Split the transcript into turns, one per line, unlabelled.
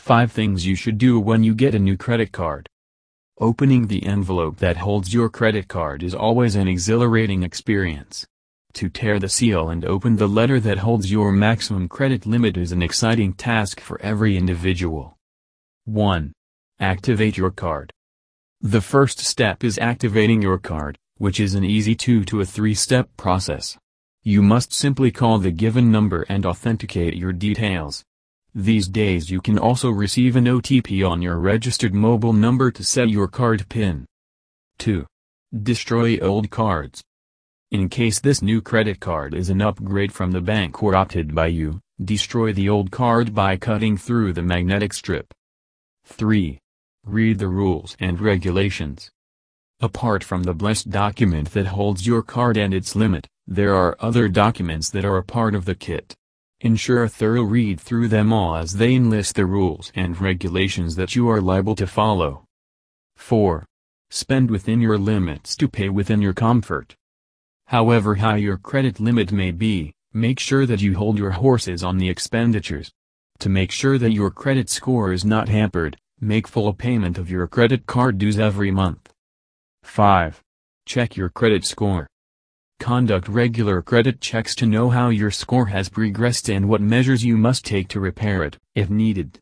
5 Things you should do when you get a new credit card. Opening the envelope that holds your credit card is always an exhilarating experience. To tear the seal and open the letter that holds your maximum credit limit is an exciting task for every individual. 1. Activate your card. The first step is activating your card, which is an easy 2 to a 3-step process. You must simply call the given number and authenticate your details. These days you can also receive an OTP on your registered mobile number to set your card PIN. 2. Destroy old cards. In case this new credit card is an upgrade from the bank or opted by you, destroy the old card by cutting through the magnetic strip. 3. Read the rules and regulations. Apart from the blessed document that holds your card and its limit, there are other documents that are a part of the kit. Ensure a thorough read through them all as they enlist the rules and regulations that you are liable to follow. 4. Spend within your limits to pay within your comfort. However high your credit limit may be, make sure that you hold your horses on the expenditures. To make sure that your credit score is not hampered, make full payment of your credit card dues every month. 5. Check your credit score. Conduct regular credit checks to know how your score has progressed and what measures you must take to repair it, if needed.